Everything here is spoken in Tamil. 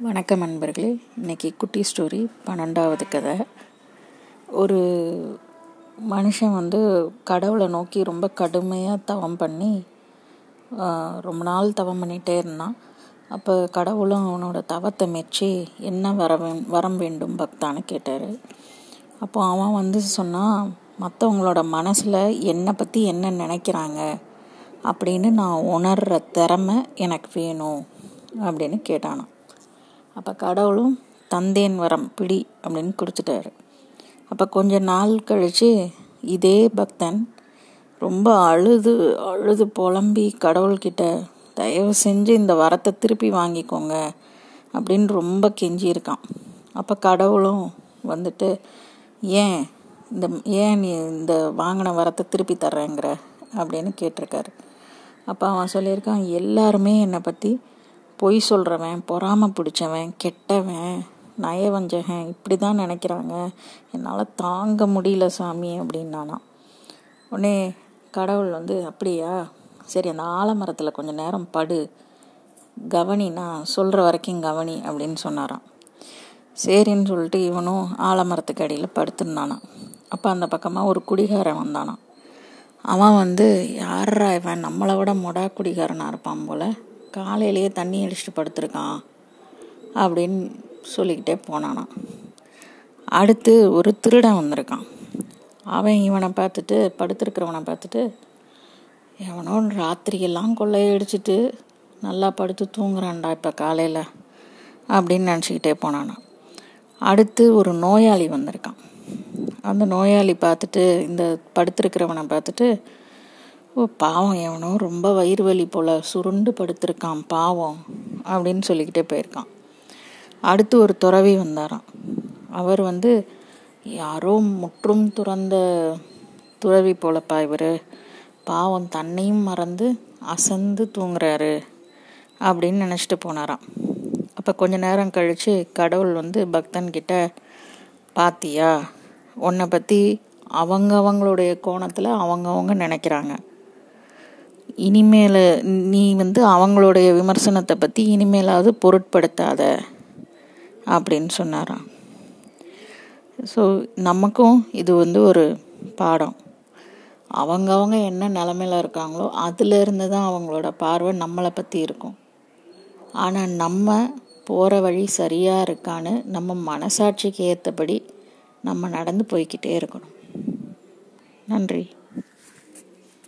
வணக்கம் நண்பர்களே. இன்னைக்கு குட்டி ஸ்டோரி பன்னெண்டாவது கதை. ஒரு மனுஷன் வந்து கடவுளை நோக்கி ரொம்ப கடுமையாக தவம் பண்ணி ரொம்ப நாள் தவம் பண்ணிகிட்டே இருந்தான். அப்போ கடவுளும் அவனோட தவத்தை மெச்சி என்ன வர வே- வரம் வேண்டும் பக்தான்னு கேட்டார். அப்போ அவன் வந்து சொன்னான் மற்றவங்களோட மனசில் என்னை பற்றி என்ன நினைக்கிறாங்க? அப்படின்னு நான் உணர்கிற திறமை எனக்கு வேணும். அப்படின்னு கேட்டானான் அப்போ கடவுளும் தந்தேன் வரம் பிடி அப்படின்னு கொடுத்துட்டாரு. அப்போ கொஞ்ச நாள் கழித்து இதே பக்தன் ரொம்ப அழுது அழுது புலம்பி கடவுள்கிட்ட தயவு செஞ்சு இந்த வரத்தை திருப்பி வாங்கிக்கோங்க அப்படின்னு ரொம்ப கெஞ்சியிருக்கான். அப்போ கடவுளும் வந்துட்டு ஏன் இந்த ஏன் நீ இந்த வாங்கின வரத்தை திருப்பி தர்றேங்கிற? அப்படின்னு கேட்டிருக்காரு. அப்போ அவன் சொல்லியிருக்கான் எல்லாருமே என்னை பற்றி பொய் சொல்கிறவன் பொறாமை பிடிச்சவன் கெட்டவன் நயவஞ்சகன் இப்படி தான் நினைக்கிறாங்க. என்னால் தாங்க முடியல சாமி அப்படின்னானாம் உடனே கடவுள் வந்து அப்படியா? சரி அந்த ஆலமரத்தில் கொஞ்சம் நேரம் படு. கவனினா சொல்கிற வரைக்கும் கவனி அப்படின்னு சொன்னாராம். சரின்னு சொல்லிட்டு இவனும் ஆலமரத்துக்கு அடியில் படுத்துருந்தானான் அப்போ அந்த பக்கமாக ஒரு குடிகாரன் வந்தானாம். அவன் வந்து யாரா இவன்? நம்மளை விட மொடா குடிகாரனாக இருப்பான் போல். காலையிலேயே தண்ணி அடிச்சுட்டு படுத்திருக்கான் அப்படின்னு சொல்லிக்கிட்டே போனானா அடுத்து ஒரு திருடன் வந்திருக்கான். அவன் இவனை பார்த்துட்டு படுத்திருக்கிறவனை பார்த்துட்டு எவனோ ராத்திரியெல்லாம் கொள்ளையடிச்சிட்டு நல்லா படுத்து தூங்குறான்டா இப்போ காலையில் அப்படின்னு நினச்சிக்கிட்டே போனானா அடுத்து ஒரு நோயாளி வந்திருக்கான். அந்த நோயாளி பார்த்துட்டு இந்த படுத்திருக்கிறவனை பார்த்துட்டு ஓ பாவம் எவனோ ரொம்ப வயிறு வலி போல் சுருண்டு படுத்திருக்கான் பாவம் அப்படின்னு சொல்லிக்கிட்டே போயிருக்கான். அடுத்து ஒரு துறவி வந்தாராம். அவர் வந்து யாரோ முற்றும் துறந்த துறவி போலப்பா இவர். பாவம் தன்னையும் மறந்து அசந்து தூங்குறாரு அப்படின்னு நினச்சிட்டு போனாராம். அப்போ கொஞ்ச நேரம் கழித்து கடவுள் வந்து பக்தன்கிட்ட பாத்தியா உன்னை பற்றி அவங்க அவங்களுடைய கோணத்தில் அவங்கவங்க நினைக்கிறாங்க. இனிமேல் நீ வந்து அவங்களுடைய விமர்சனத்தை பற்றி இனிமேலாவது பொருட்படுத்தாத அப்படின்னு சொன்னாராம். ஸோ நமக்கும் இது வந்து ஒரு பாடம். அவங்கவங்க என்ன நிலமையில இருக்காங்களோ அதுலேருந்து தான் அவங்களோட பார்வை நம்மளை பற்றி இருக்கும். ஆனால் நம்ம போகிற வழி சரியாக இருக்கான்னு நம்ம மனசாட்சிக்கு ஏற்றபடி நம்ம நடந்து போய்க்கிட்டே இருக்கணும். நன்றி.